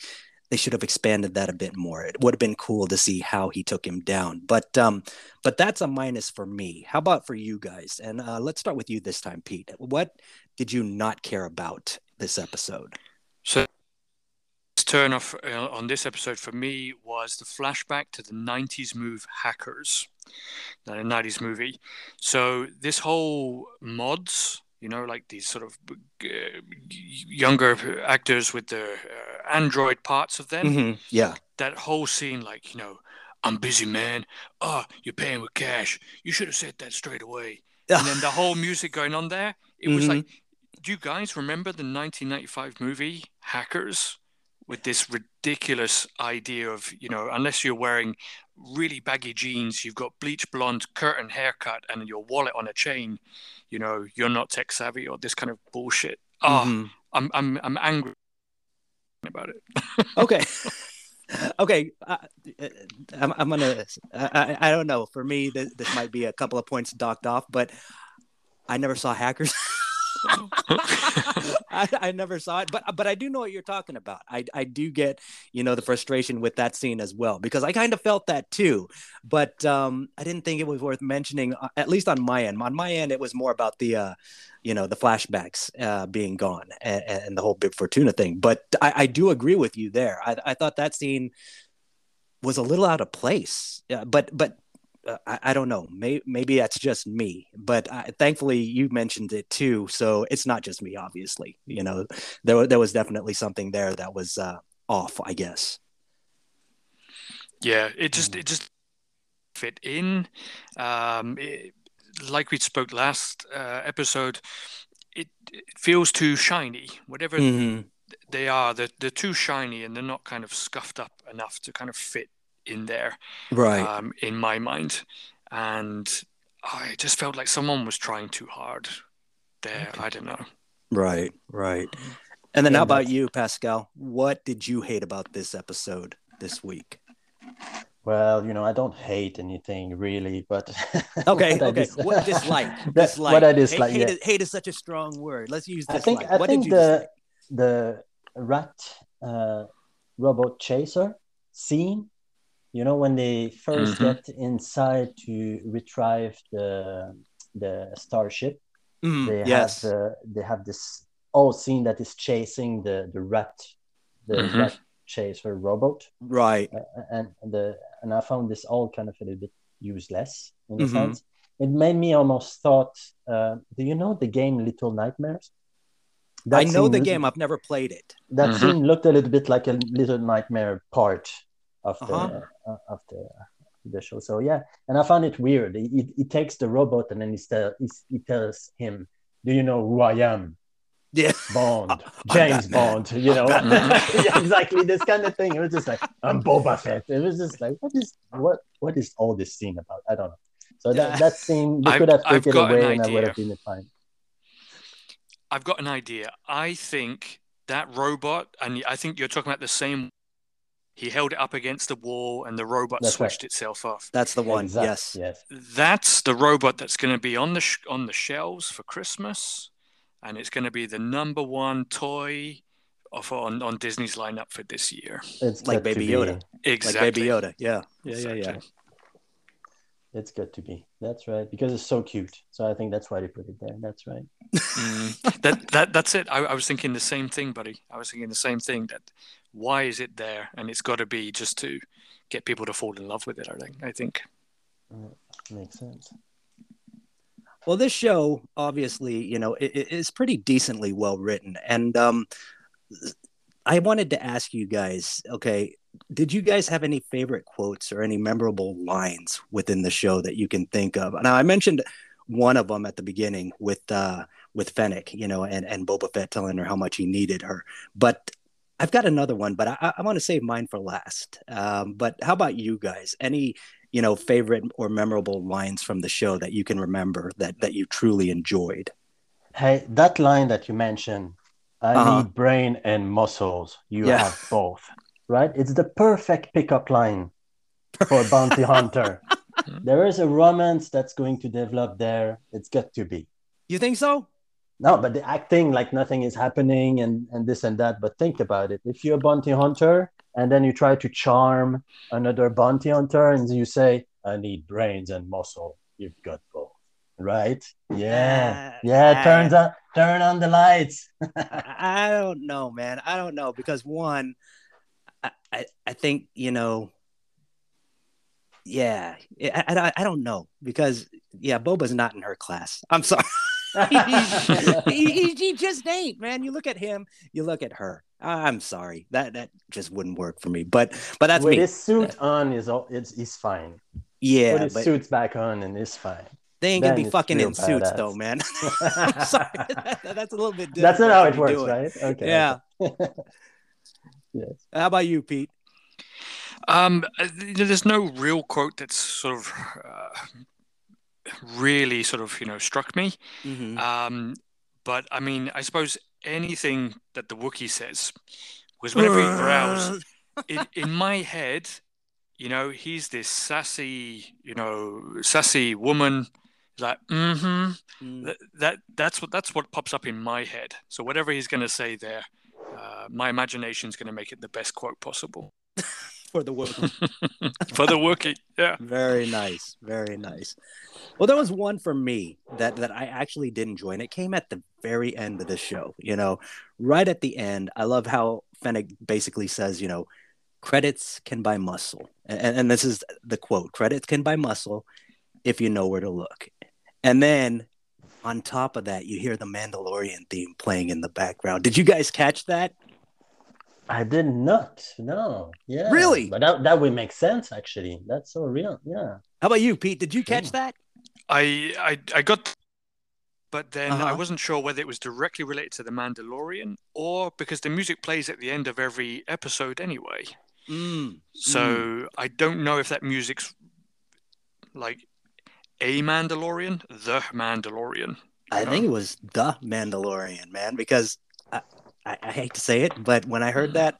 they should have expanded that a bit more. It would have been cool to see how he took him down. But um, but that's a minus for me. How about for you guys? And uh, let's start with you this time, Pete. What did you not care about this episode? So turn off uh, on this episode for me was the flashback to the 90s move Hackers, the 90s movie. So this whole mods, you know, like these sort of uh, younger actors with the uh, android parts of them. Mm-hmm. Yeah. That whole scene, like, you know, I'm busy, man. Oh, you're paying with cash. You should have said that straight away. and then the whole music going on there, it was mm-hmm. like, do you guys remember the 1995 movie Hackers? with this ridiculous idea of you know unless you're wearing really baggy jeans you've got bleach blonde curtain haircut and your wallet on a chain you know you're not tech savvy or this kind of bullshit. Oh mm-hmm. i'm i'm i'm angry about it. Okay. Okay uh, I'm, I'm gonna I, I don't know. For me this, this might be a couple of points docked off but i never saw hackers I, I, never saw it, but but I do know what you're talking about. I I do get you know the frustration with that scene as well because I kind of felt that too, but um, I didn't think it was worth mentioning. Uh, at least on my end, on my end, it was more about the uh, you know the flashbacks uh, being gone and, and, the whole Bib Fortuna thing. But I, I do agree with you there. I, I thought that scene was a little out of place. Yeah, but but uh, I, I, don't know. Maybe, maybe that's just me, but I, thankfully you mentioned it too. So it's not just me, obviously. You know, there there was definitely something there that was uh, off, I guess. Yeah, it just it just fit in. Um, it, like we spoke last uh, episode, it, it, feels too shiny. Whatever mm-hmm. they are, they're, they're too shiny and they're not kind of scuffed up enough to kind of fit in there, right? Um, in my mind, and I just felt like someone was trying too hard there. Okay. I don't know. Right, right. And then, how about you, Pascal? What did you hate about this episode this week? Well, you know, I don't hate anything really, but okay, what okay. Dis- what dislike? dislike. What I dislike. Hate, yeah. hate, is, hate, is, such a strong word. Let's use dislike. I think, I what think the dislike? the rat uh, robot chaser scene you know when they 1st mm-hmm. get inside to retrieve the the starship mm, they yes. have uh, they have this old scene that is chasing the the rat the mm-hmm. rat chaser robot right uh, and the and i found this all kind of a little bit useless in a mm-hmm. sense it made me almost thought uh, do you know the game little nightmares that i know the game i've never played it that mm-hmm. scene looked a little bit like a little nightmare part the uh-huh. uh, of the the show. So yeah, and I found it weird. He, he, takes the robot and then he, tell, he, he tells him, "Do you know who I am?" Yeah, Bond, James Bond. You know, yeah, exactly this kind of thing. It was just like I'm Boba Fett. It was just like what is what what is all this scene about? I don't know. So that that scene we could have taken it away and I would have been fine. I've got an idea. I think that robot, and I think you're talking about the same he held it up against the wall and the robot that's switched right. itself off. That's the one. Exactly. Yes. Yes. That's the robot that's going to be on the sh- on the shelves for Christmas, and it's going to be the number one toy of on, on Disney's lineup for this year. It's like Baby Yoda. Exactly. Like Baby Yoda. Yeah. Yeah. Exactly. Yeah. Yeah. It's good to be. That's right. Because it's so cute. So I think that's why they put it there. That's right. mm, that that that's it. I, I was thinking the same thing, buddy. I was thinking the same thing. That why is it there? And it's got to be just to get people to fall in love with it. I think. I think. Mm, makes sense. Well, this show, obviously, you know, it, it is pretty decently well written, and um, I wanted to ask you guys. Okay, did you guys have any favorite quotes or any memorable lines within the show that you can think of? Now, I mentioned one of them at the beginning with uh, with Fennec, you know, and and Boba Fett telling her how much he needed her, but I've got another one, but I, I want to save mine for last. Um, but how about you guys? Any you know favorite or memorable lines from the show that you can remember that that you truly enjoyed? Hey, that line that you mentioned, I uh-huh. need brain and muscles. You yeah. have both, right? It's the perfect pickup line for a bounty hunter. there is a romance that's going to develop there. It's got to be. You think so? no but the acting like nothing is happening and and this and that but think about it if you're a bounty hunter and then you try to charm another bounty hunter, and you say, "I need brains and muscle. You've got both." Right? Yeah, yeah. I- Turns on, turn on the lights. I, I don't know, man. I don't know because one, I, I, I think you know. Yeah, I, I, I don't know because yeah, Boba's not in her class. I'm sorry. he, he, he just ain't, man. You look at him, you look at her. I'm sorry. That that just wouldn't work for me. But but that's With me. his suit on, is all it's he's fine. Put yeah, his but suits back on, and it's fine. They ain't gonna then be fucking in suits badass. though, man. I'm sorry. That- that's a little bit. That's not how it works, doing. right? Okay. Yeah. yes. How about you, Pete? Um, there's no real quote that's sort of uh, really sort of you know struck me. Mm-hmm. Um, but I mean, I suppose anything that the Wookiee says, because whenever he growls, in, in my head, you know, he's this sassy, you know, sassy woman. Like, mm-hmm. Mm. That, that that's what that's what pops up in my head. So whatever he's going to say there, uh, my imagination's going to make it the best quote possible for the Wookiee. for the Wookiee. Yeah. very nice, very nice. Well, there was one for me that that I actually did enjoy, and it came at the very end of the show. You know, right at the end. I love how Fennec basically says, you know, credits can buy muscle, and, and this is the quote: "Credits can buy muscle if you know where to look." And then on top of that, you hear the Mandalorian theme playing in the background. Did you guys catch that? I did not. No. Yeah. Really? But that, that would make sense, actually. That's so real. Yeah. How about you, Pete? Did you catch Yeah. that? I I I got, but then I Uh-huh. wasn't sure whether it was directly related to the Mandalorian or because the music plays at the end of every episode anyway. Mm. So I don't know if that music's like a Mandalorian, the Mandalorian. I think it was the Mandalorian, man, because I, I, I hate to say it, but when I heard mm. that,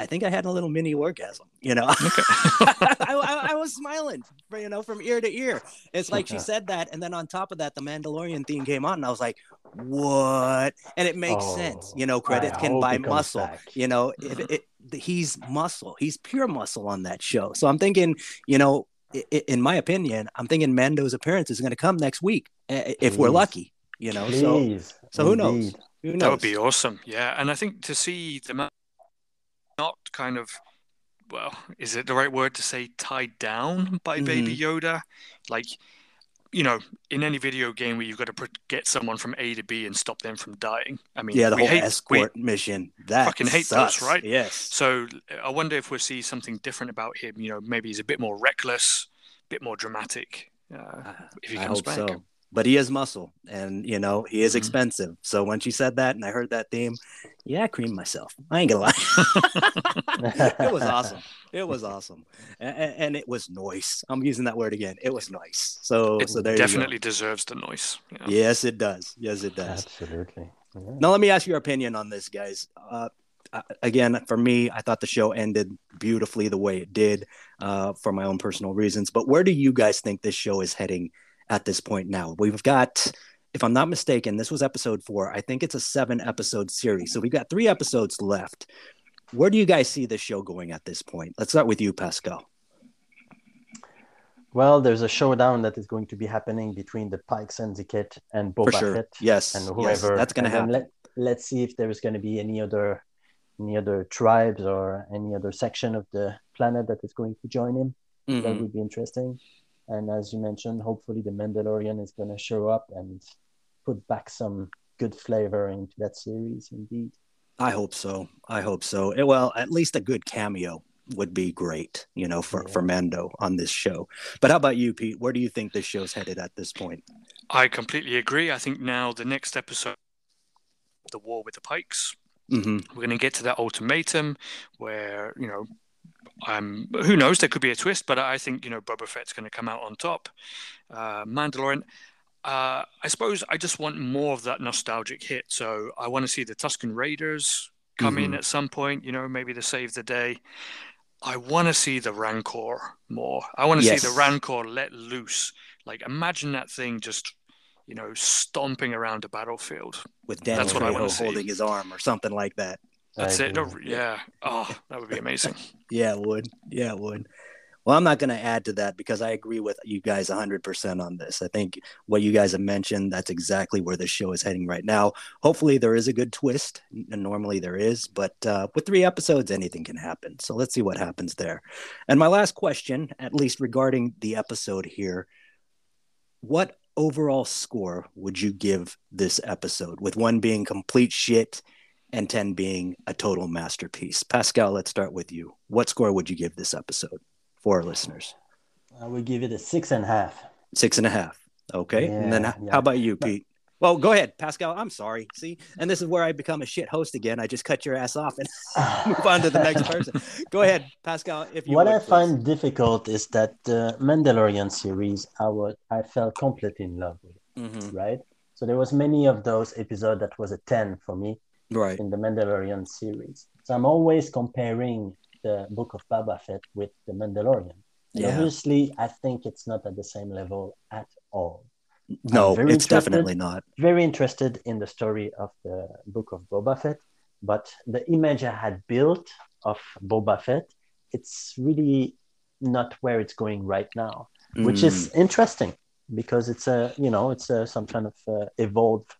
I think I had a little mini orgasm. You know, I, I, I was smiling, you know, from ear to ear. It's like she said that, and then on top of that, the Mandalorian theme came on, and I was like, "What?" And it makes sense. Oh, You know, credits I can buy muscle. back. You know, if mm-hmm. it, he's muscle, he's pure muscle on that show. So I'm thinking, you know, i- i- in my opinion, I'm thinking Mando's appearance is going to come next week eh, if we're lucky. You know, so Please. so who knows? Who knows? That would be awesome. Yeah, and I think to see the ma- not kind of well, is it the right word to say tied down by Baby Mm-hmm. Yoda? Like, you know, in any video game where you've got to get someone from A to B and stop them from dying. I mean, yeah, the whole hate, escort mission. That fucking hate those, right? Yes. So I wonder if we'll see something different about him. You know, maybe he's a bit more reckless, a bit more dramatic. Uh, if he I comes back. so. But he is muscle, and you know he is Mhm. expensive. So when she said that, and I heard that theme, yeah, I creamed myself. I ain't gonna lie. it was awesome. It was awesome, and, and it was nice. I'm using that word again. It was nice. So, It so there definitely deserves the noise. Yeah. Yes, it does. Yes, it does. Absolutely. Yeah. Now, let me ask your opinion on this, guys. Uh, uh, again, for me, I thought the show ended beautifully the way it did uh, for my own personal reasons. But where do you guys think this show is heading at this point now? We've got, if I'm not mistaken, this was episode four. I think it's a seven episode series. So we've got three episodes left. Where do you guys see this show going at this point? Let's start with you, Pascal. Well, there's a showdown that is going to be happening between the Pike Syndicate and Boba for sure. Fett Yes. and yes, whoever. that's going to happen. Let, let's see if there's going to be any other any other tribes or any other section of the planet that is going to join him. That Mhm. would be interesting. And as you mentioned, hopefully the Mandalorian is going to show up and put back some good flavor into that series. Indeed. I hope so. I hope so. Eh, Well, at least a good cameo would be great, you know, for, Yeah. for Mando on this show. But how about you, Pete? Where do you think this show's headed at this point? I completely agree. I think now the next episode, the war with the Pikes, hmm we're going to get to that ultimatum where you know, um, who knows? There could be a twist, but I think you know Boba Fett's going to come out on top. Uh, Mandalorian. Uh, I suppose I just want more of that nostalgic hit. So I want to see the Tusken Raiders come in Mhm. at some point. You know, maybe to save the day. I want to see the Rancor more. I want to Yes. see the Rancor let loose. Like imagine that thing just, you know, stomping around a battlefield. With Daniel That's what I wanna see. holding his arm or something like that. That's it. No, yeah. Oh, that would be amazing. yeah, it would. Yeah, it would. Well, I'm not going to add to that because I agree with you guys 100% on this. I think what you guys have mentioned, that's exactly where the show is heading right now. Hopefully, there is a good twist, and normally there is, but uh, with three episodes, anything can happen. So let's see what happens there. And my last question, at least regarding the episode here, what overall score would you give this episode, with one being complete shit and 10 being a total masterpiece? Pascal, let's start with you. What score would you give this episode? for our listeners? I would give it a six and a half. Six and a half. Okay. Yeah, and then yeah. how about you, Pete? Well, go ahead, Pascal. I'm sorry. See, and this is where I become a shit host again. I just cut your ass off and move on to the next person. Go ahead, Pascal. If you what would, I please. find difficult is that the Mandalorian series, I would I fell completely in love with. Mm-hmm. Right. So there was many of those episodes that was a ten for me. Right. In the Mandalorian series, so I'm always comparing the Book of Boba Fett with the Mandalorian. And yeah. obviously, I think it's not at the same level at all. No, it's definitely not. Very interested in the story of the Book of Boba Fett, but the image I had built of Boba Fett, it's really not where it's going right now, mm. which is mm. interesting because it's a you know it's a, some kind of uh, evolved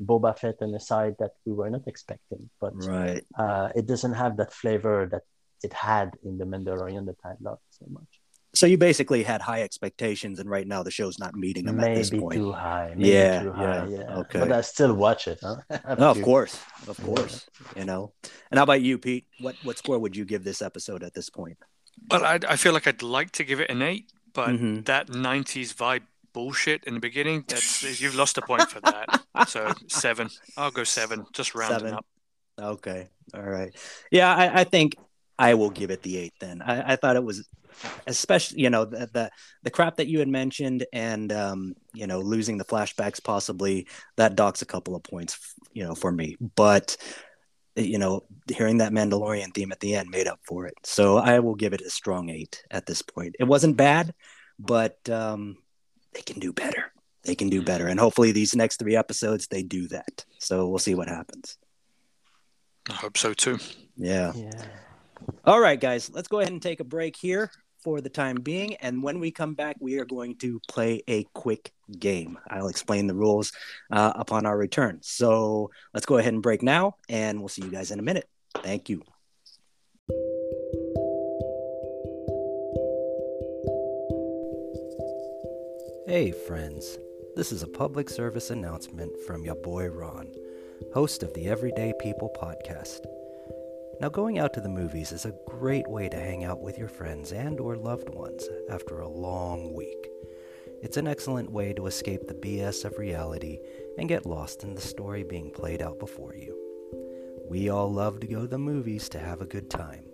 Boba Fett and a side that we were not expecting, but right. uh, it doesn't have that flavor that it had in the Mandalorian that I loved so much. So you basically had high expectations, and right now the show's not meeting them maybe at this point. Too high, maybe yeah, too high, yeah, yeah. Okay, but I still watch it. Huh? no, of course, of course. Yeah. You know. And how about you, Pete? What what score would you give this episode at this point? Well, I, I feel like I'd like to give it an eight, but mm-hmm. that '90s vibe bullshit in the beginning, that's you've lost a point for that. so seven. I'll go seven. Just rounding seven. up. Okay. All right. Yeah, I, I think I will give it the eight. Then I, I thought it was, especially you know the, the, the crap that you had mentioned, and um, you know losing the flashbacks possibly that docks a couple of points, you know, for me. But you know, hearing that Mandalorian theme at the end made up for it. So I will give it a strong eight at this point. It wasn't bad, but um, they can do better. They can do better, and hopefully these next three episodes they do that. So we'll see what happens. I hope so too. Yeah. Yeah. All right, guys, let's go ahead and take a break here for the time being. And when we come back, we are going to play a quick game. I'll explain the rules uh, upon our return. So let's go ahead and break now, and we'll see you guys in a minute. Thank you. Hey, friends. This is a public service announcement from your boy Ron, host of the Everyday People podcast. Now going out to the movies is a great way to hang out with your friends and or loved ones after a long week. It's an excellent way to escape the BS of reality and get lost in the story being played out before you. We all love to go to the movies to have a good time.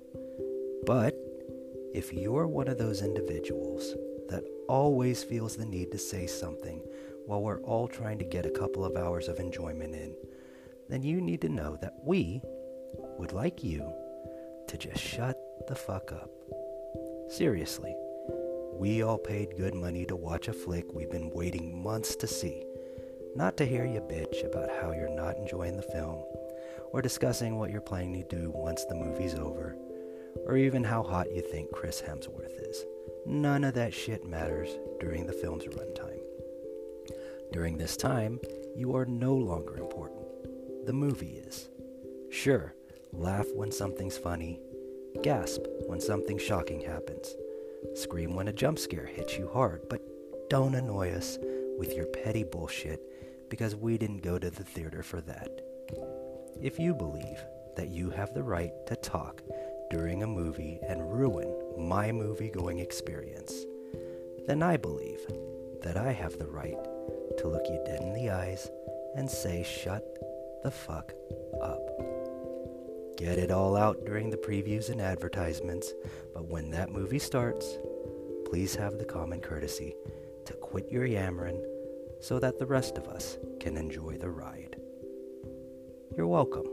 But if you're one of those individuals always feels the need to say something while we're all trying to get a couple of hours of enjoyment in, then you need to know that we would like you to just shut the fuck up. Seriously, we all paid good money to watch a flick we've been waiting months to see, not to hear you bitch about how you're not enjoying the film, or discussing what you're planning to do once the movie's over, or even how hot you think Chris Hemsworth is. None of that shit matters during the film's runtime. During this time, you are no longer important. The movie is. Sure, Laugh when something's funny. Gasp when something shocking happens. Scream when a jump scare hits you hard, but don't annoy us with your petty bullshit because we didn't go to the theater for that. If you believe that you have the right to talk during a movie and ruin my movie going experience, then I believe that I have the right to look you dead in the eyes and say, shut the fuck up. Get it all out during the previews and advertisements, but when that movie starts, please have the common courtesy to quit your yammering so that the rest of us can enjoy the ride. You're welcome.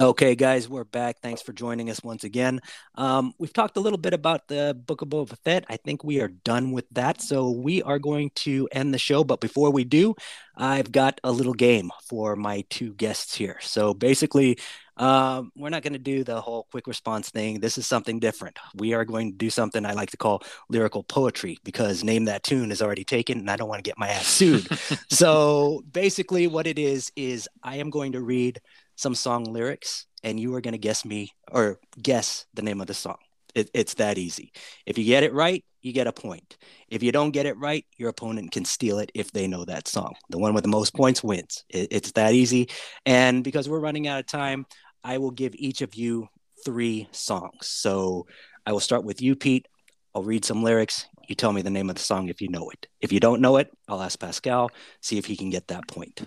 Okay, guys, we're back. Thanks for joining us once again. Um, we've talked a little bit about the Book of Boba Fett. I think we are done with that. So we are going to end the show. But before we do, I've got a little game for my two guests here. So basically, um, we're not going to do the whole quick response thing. This is something different. We are going to do something I like to call lyrical poetry because Name That Tune is already taken and I don't want to get my ass sued. so basically, what it is, is I am going to read some song lyrics and you are going to guess me or guess the name of the song. It, it's that easy. If you get it right, you get a point. If you don't get it right, your opponent can steal it if they know that song. The one with the most points wins. It, it's that easy. And because we're running out of time, I will give each of you three songs. So I will start with you, Pete. I'll read some lyrics. You tell me the name of the song if you know it. If you don't know it, I'll ask Pascal, see if he can get that point.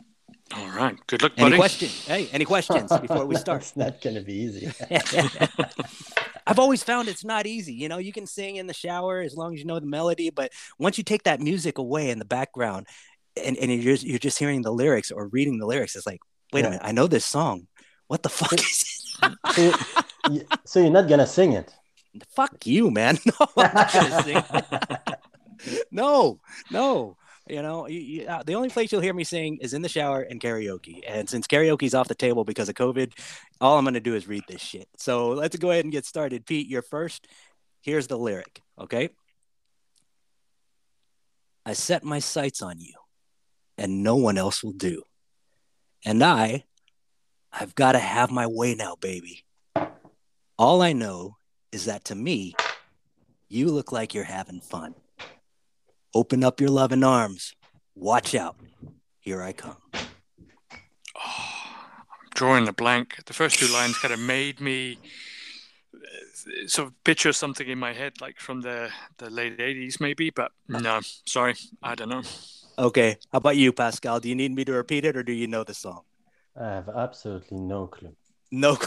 All right. Good luck, buddy. Any questions? Hey, any questions before we start? it's not going to be easy. I've always found it's not easy. You know, you can sing in the shower as long as you know the melody, but once you take that music away in the background and, and you're, just, you're just hearing the lyrics or reading the lyrics, it's like, wait yeah. a minute, I know this song. What the fuck is it? so, you, so you're not going to sing it? Fuck you, man. No, no, no. You know, uh, the only place you'll hear me sing is in the shower and karaoke. And since karaoke's off the table because of COVID, all I'm going to do is read this shit. So let's go ahead and get started. Pete, you're first. Here's the lyric, okay? I set my sights on you, and no one else will do. And I, I've got to have my way now, baby. All I know is that to me, you look like you're having fun. Open up your loving arms. Watch out. Here I come. Oh, I'm drawing a blank. The first two lines kind of made me uh, sort of picture something in my head, like from the, the late 80s, maybe, but no, sorry, I don't know. Okay. How about you, Pascal? Do you need me to repeat it or do you know the song? I have absolutely no clue. No.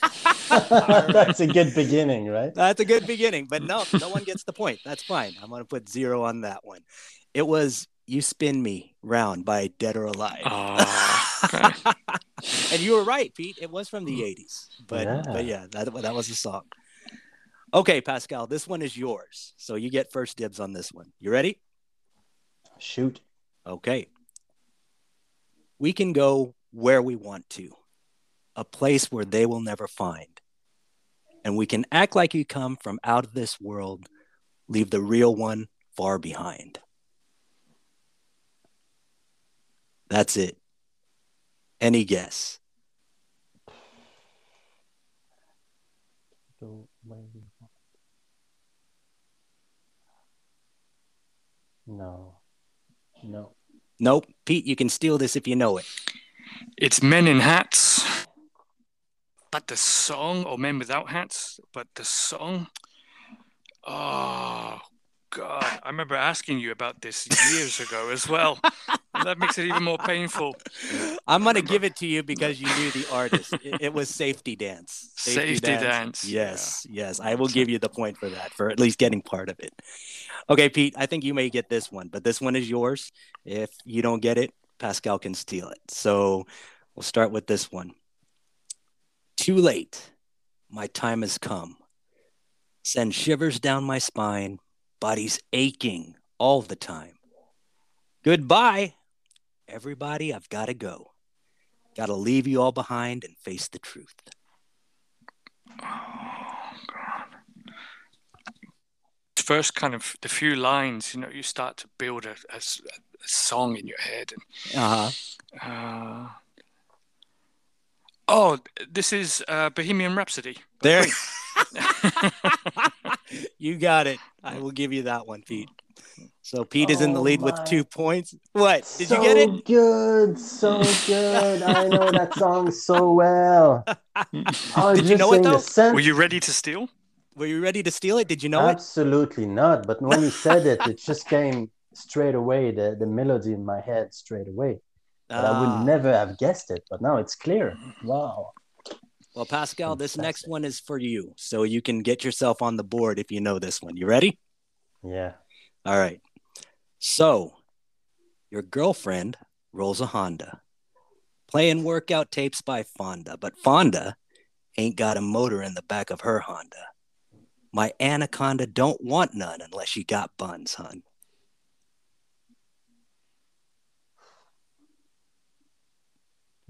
That's a good beginning, right? That's a good beginning, but no, no one gets the point. That's fine. I'm going to put zero on that one. It was You Spin Me Round by Dead or Alive. Oh, ah, okay. and you were right, Pete. It was from the hmm. 80s. But yeah, but yeah that, that was the song. Okay, Pascal, this one is yours. So you get first dibs on this one. You ready? Shoot. Okay. We can go where we want to a place where they will never find. And we can act like you come from out of this world, leave the real one far behind. That's it. Any guess? No. No. Nope. Pete, you can steal this if you know it. It's Men in Hats. But the song, oh or Men Without Hats, but the song, oh God, I remember asking you about this years ago as well. that makes it even more painful. I'm gonna give it to you because you knew the artist. It, it was Safety Dance. Safety, Safety Dance. Dance. Yes, yeah. yes. I will give you the point for that, for at least getting part of it. Okay, Pete. I think you may get this one, but this one is yours. If you don't get it, Pascal can steal it. So we'll start with this one. Too late. My time has come. Send shivers down my spine, body's aching all the time. Goodbye, everybody. I've got to go. Got to leave you all behind and face the truth. Oh, God. First, kind of the few lines, you know, you start to build a, a, a song in your head. And, uh-huh. uh Oh, this is uh, Bohemian Rhapsody. There. you got it. I will give you that one, Pete. So Pete is in the oh lead with two points. What? Did so you get it? Good, so good. I know that song so well. Did you know it though? Were you ready to steal? Were you ready to steal it? Did you know Absolutely it? Absolutely not. But when you said it, it just came straight away. The the melody in my head straight away. But I would ah. never have guessed it. But now it's clear. Wow. Well, Pascal, this next one is for you. So you can get yourself on the board if you know this one. You ready? Yeah. All right. So your girlfriend rolls a Honda, playing workout tapes by Fonda, but Fonda ain't got a motor in the back of her Honda. My anaconda don't want none unless you got buns, hun.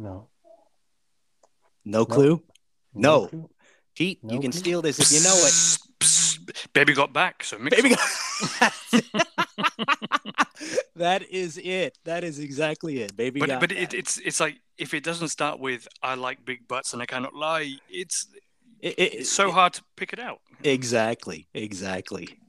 No. No clue? No. clue. Pete, No you can clue. steal this if you know it. Psst, psst. Baby got back. So mix Baby, it. that is it. That is exactly it. Baby, but got but back. it, it's it's like if it doesn't start with "I like big butts and I cannot lie," it's It- it- it's so hard to pick it out. Exactly. Exactly.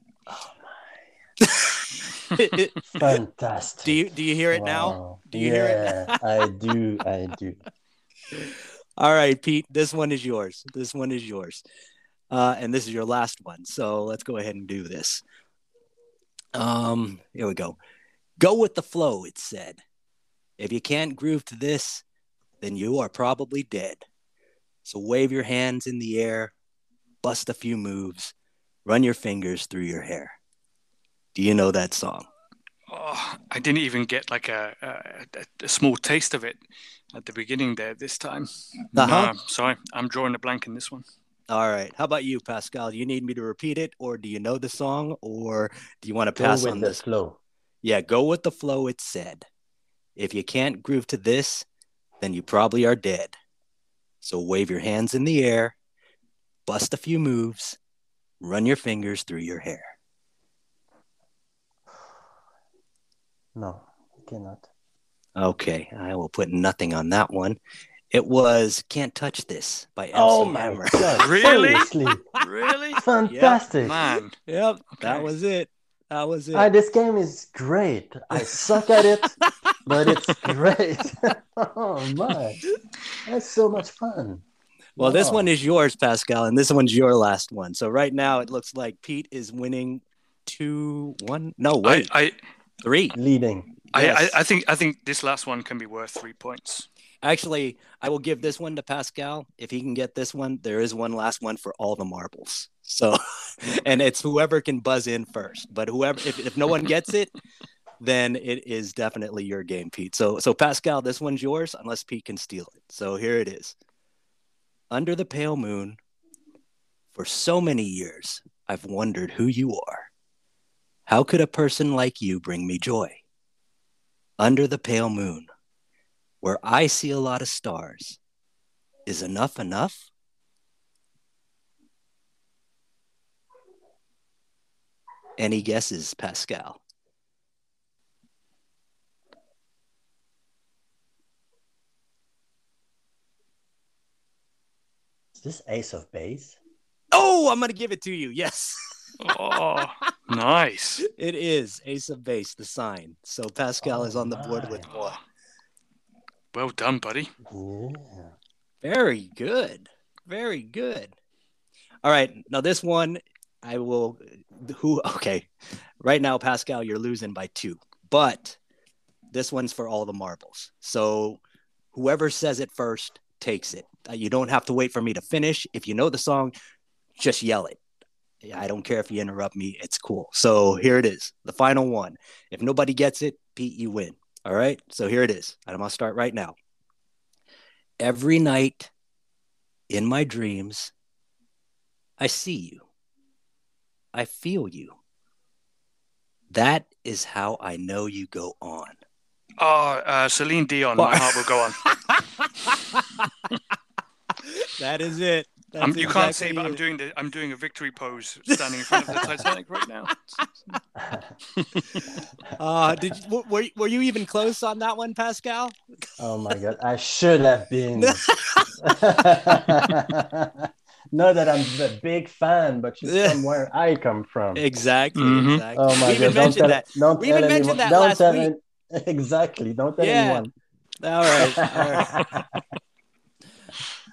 Fantastic. do you do you hear it now? Do you hear it yeah, I do. I do. All right, Pete. This one is yours. This one is yours. Uh, and this is your last one. So let's go ahead and do this. Um, here we go. Go with the flow, it said. If you can't groove to this, then you are probably dead. So wave your hands in the air, bust a few moves, run your fingers through your hair. Do you know that song? Oh, I didn't even get like a, a, a small taste of it at the beginning there this time. Uh-huh. No, sorry, I'm drawing a blank in this one. All right. How about you, Pascal? Do you need me to repeat it, or do you know the song, or do you want to Go pass with on the this? flow. Yeah, go with the flow, it said. If you can't groove to this, then you probably are dead. So wave your hands in the air, bust a few moves, run your fingers through your hair. No, cannot. Okay, I will put nothing on that one. It was Can't Touch This by MC Oh my Hammer. god! Really? Seriously, Really? fantastic. Man, Yep, that was it. That was it. Ah, this game is great. I suck at it, but it's great. oh my, that's so much fun. Well, this one is yours, Pascal, and this one's your last one. So right now it looks like Pete is winning two, one. No, I, wait, I, three. leading. I, I, I think I think this last one can be worth three points. Actually, I will give this one to Pascal. If he can get this one, there is one last one for all the marbles. So, and it's whoever can buzz in first. But whoever, if, if no one gets it, then it is definitely your game, Pete. So, so Pascal, this one's yours unless Pete can steal it. So here it is. Under the pale moon, for so many years, I've wondered who you are. How could a person like you bring me joy? Under the pale moon, where I see a lot of stars. Is enough enough? Any guesses, Pascal? Is this Ace of Base? Oh, I'm going to give it to you. Yes, Oh, nice. it is Ace of Base, the sign. So Pascal Oh, is on the board with one. Well done, buddy. Yeah. Very good. Very good. All right. Now, this one, I will. Who? Okay. Right now, Pascal, you're losing by two, but this one's for all the marbles. So whoever says it first takes it. Uh, You don't have to wait for me to finish. If you know the song, just yell it. I don't care if you interrupt me. It's cool. So here it is, the final one. If nobody gets it, Pete, you win. All right. So here it is. I'm going to start right now. Every night in my dreams, I see you. I feel you. That is how I know you go on. Oh, uh, Celine Dion. My heart will go on. That is it. That's Um, you can't see, but I'm doing the I'm doing a victory pose, standing in front of the Titanic right now. Uh, did you, were, were you even close on that one, Pascal? Oh my god, I should have been. Not that I'm a big fan, but she's Yeah. from where I come from. Exactly. Mhm. Exactly. Oh my we even god, don't mentioned tell, that. don't We tell even anyone. mentioned that don't last tell week. any- exactly, don't tell Yeah. anyone. All right. All right.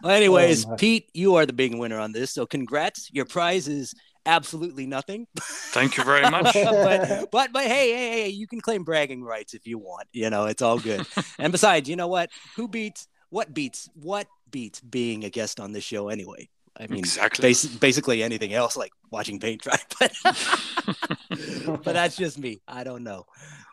Well, anyways, Oh. Pete, you are the big winner on this. So congrats. Your prize is absolutely nothing. Thank you very much. but but but hey, hey, hey, you can claim bragging rights if you want. You know, it's all good. and besides, you know what? Who beats what beats what beats being a guest on this show anyway? I mean, Exactly. bas- basically anything else like watching paint dry. But but that's just me. I don't know.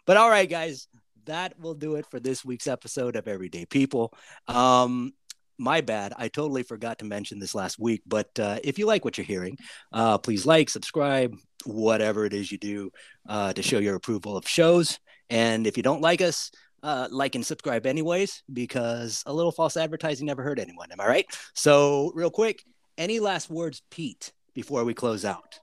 But all right, guys, that will do it for this week's episode of Everyday People. Um, my bad. I totally forgot to mention this last week. But uh, if you like what you're hearing, uh, please like, subscribe, whatever it is you do uh, to show your approval of shows. And if you don't like us, uh, like and subscribe anyways, because a little false advertising never hurt anyone. Am I right? So, real quick, any last words, Pete, before we close out?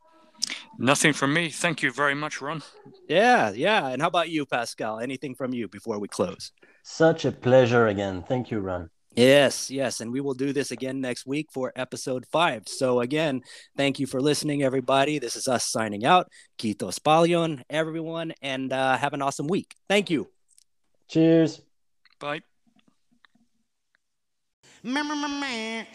Nothing from me. Thank you very much, Ron. Yeah, yeah. And how about you, Pascal? Anything from you before we close? Such a pleasure again. Thank you, Ron. Yes, yes. And we will do this again next week for episode five. So, again, thank you for listening, everybody. This is us signing out. Quito Spalion, everyone, and uh, have an awesome week. Thank you. Cheers. Bye.